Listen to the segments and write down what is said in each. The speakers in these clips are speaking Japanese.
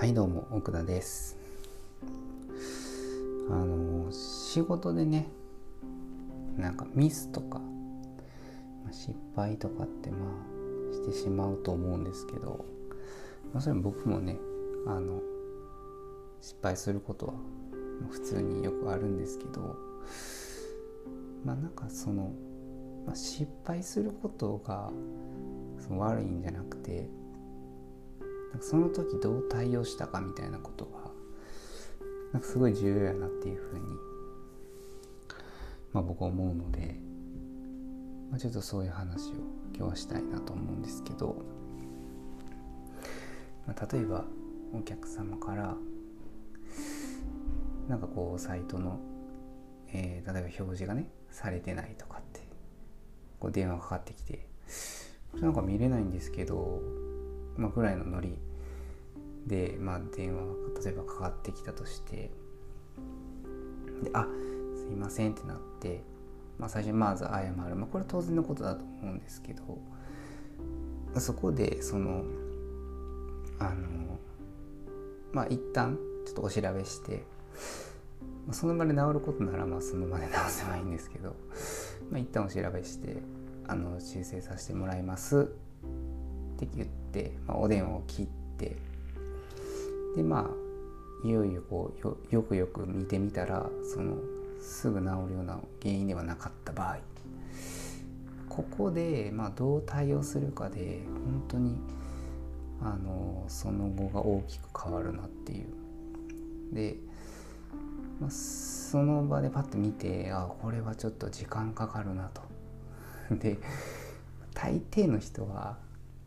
はいどうも奥田です。あの仕事でねなんかミスとか失敗とかってまあしてしまうと思うんですけど、まあ、それも僕もねあの失敗することは普通によくあるんですけどまあなんかその、まあ、失敗することがその悪いんじゃなくてなんかその時どう対応したかみたいなことがなんかすごい重要やなっていうふうに、まあ、僕は思うので、まあ、ちょっとそういう話を今日はしたいなと思うんですけど、まあ、例えばお客様からなんかこうサイトの、えー、例えば表示がねされてないとかってこう電話かかってきてなんか見れないんですけどまあ、ぐらいのノリで、まあ、電話が例えばかかってきたとしてで「あすいません」ってなって、まあ、最初にまず謝る、まあ、これ当然のことだと思うんですけどそこでそのあのまあ一旦ちょっとお調べしてその場で治ることならまあその場で治せばいいんですけど、まあ、一旦お調べしてあの修正させてもらいますって言って、まあ、お電話を切ってでまあいよいよこうよよくよく見てみたらそのすぐ治るような原因ではなかった場合ここで、まあ、どう対応するかで本当にあのその後が大きく変わるなっていう。で、まあ、その場でパッと見てあこれはちょっと時間かかるなと。で大抵の人は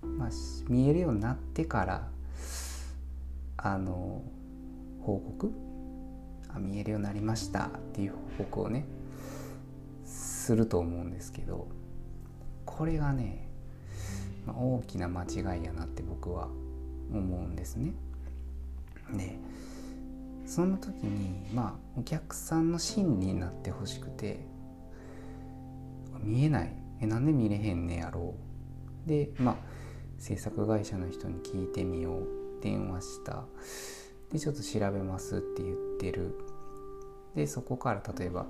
まあ、見えるようになってからあの報告あ見えるようになりましたっていう報告をねすると思うんですけどこれがね、ま、大きな間違いやなって僕は思うんですね。でその時にまあお客さんの心理になってほしくて見えないえなんで見れへんねやろうでまあ制作会社の人に聞いてみよう電話した。でちょっと調べますって言ってる。でそこから例えば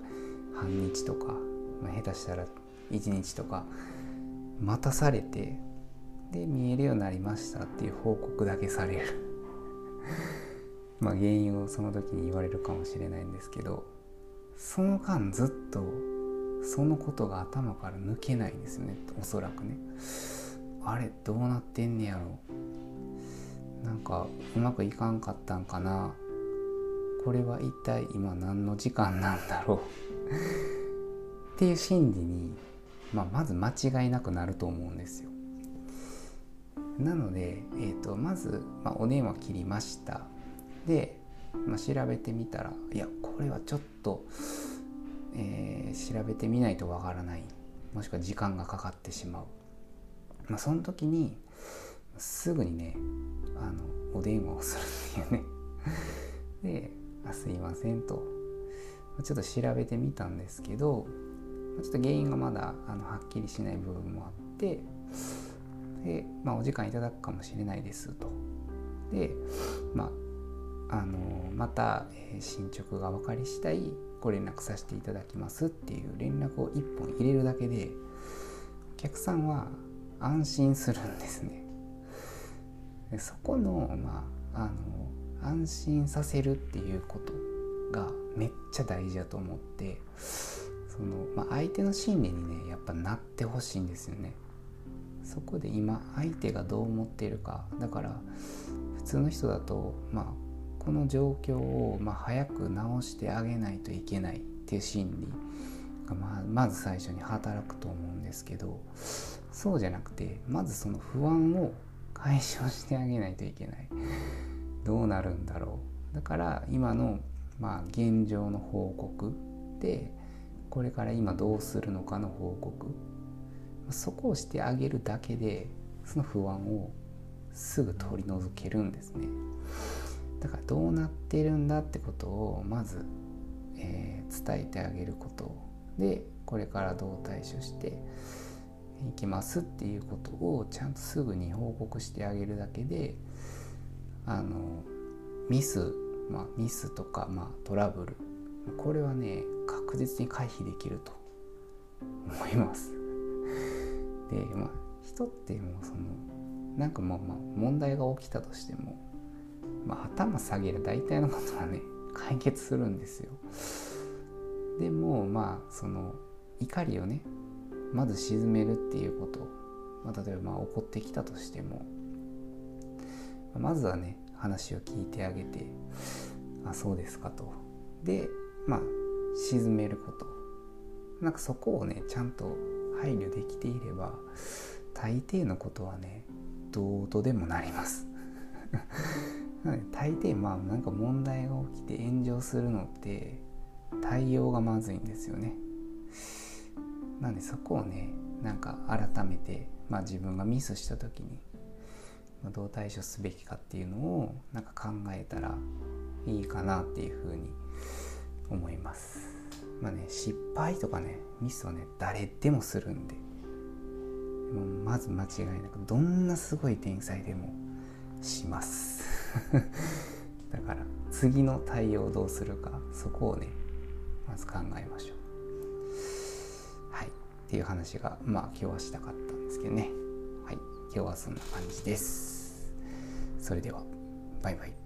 半日とか、まあ、下手したら1日とか待たされてで見えるようになりましたっていう報告だけされる。まあ原因をその時に言われるかもしれないんですけどその間ずっとそのことが頭から抜けないんですよねおそらくね。あれどうなってんねやろなんかうまくいかんかったんかな。これは一体今何の時間なんだろう。っていう心理に、まあ、まず間違いなくなると思うんですよ。なので、えーと、まず、まあ、お電話切りました。で、まあ、調べてみたらいやこれはちょっと、えー、調べてみないとわからない。もしくは時間がかかってしまう。まあ、その時にすぐにねお電話をするっていうね で「あすいません」とちょっと調べてみたんですけどちょっと原因がまだあのはっきりしない部分もあってで、まあ、お時間いただくかもしれないですと。で、まあ、あのまた、え、進捗が分かり次第ご連絡させていただきますっていう連絡を1本入れるだけでお客さんは安心するんですね。でそこの,、まあ、あの安心させるっていうことがめっちゃ大事だと思ってその、まあ、相手の心理にねやっぱなってほしいんですよね。そこで今相手がどう思ってるかだから普通の人だと、まあ、この状況を、ま、早く直してあげないといけないっていう心理が、まあ、まず最初に働くと思うんですけどそうじゃなくてまずその不安を解消してあげないといけない。どうなるんだろう。だから今のまあ現状の報告でこれから今どうするのかの報告。そこをしてあげるだけでその不安をすぐ取り除けるんですね。だからどうなってるんだってことをまず、えー、伝えてあげること。でこれからどう対処していきますっていうことをちゃんとすぐに報告してあげるだけであのミス、まあ、ミスとか、まあ、トラブルこれはね確実に回避できると思います。で、まあ、人ってもうそのなんかまあまあ問題が起きたとしても、まあ、頭下げる大体のことはね解決するんですよ。でもまあその怒りをねまず沈めるっていうこと、まあ、例えばまあ怒ってきたとしても。まずはね話を聞いてあげて。あそうですかと。でまあ沈めること。なんかそこをねちゃんと配慮できていれば大抵のことはねどうとでもなります。大抵まあなんか問題が起きて炎上するのって対応がまずいんですよね。なんでそこをねなんか改めて、まあ、自分がミスした時にどう対処すべきかっていうのをなんか考えたらいいかなっていうふうに思います。まあね失敗とかねミスをね誰でもするんでもまず間違いなくどんなすごい天才でもします。だから次の対応をどうするかそこをねまず考えましょう。っていう話がまあ今日はしたかったんですけどね。はい。今日はそんな感じです。それではバイバイ。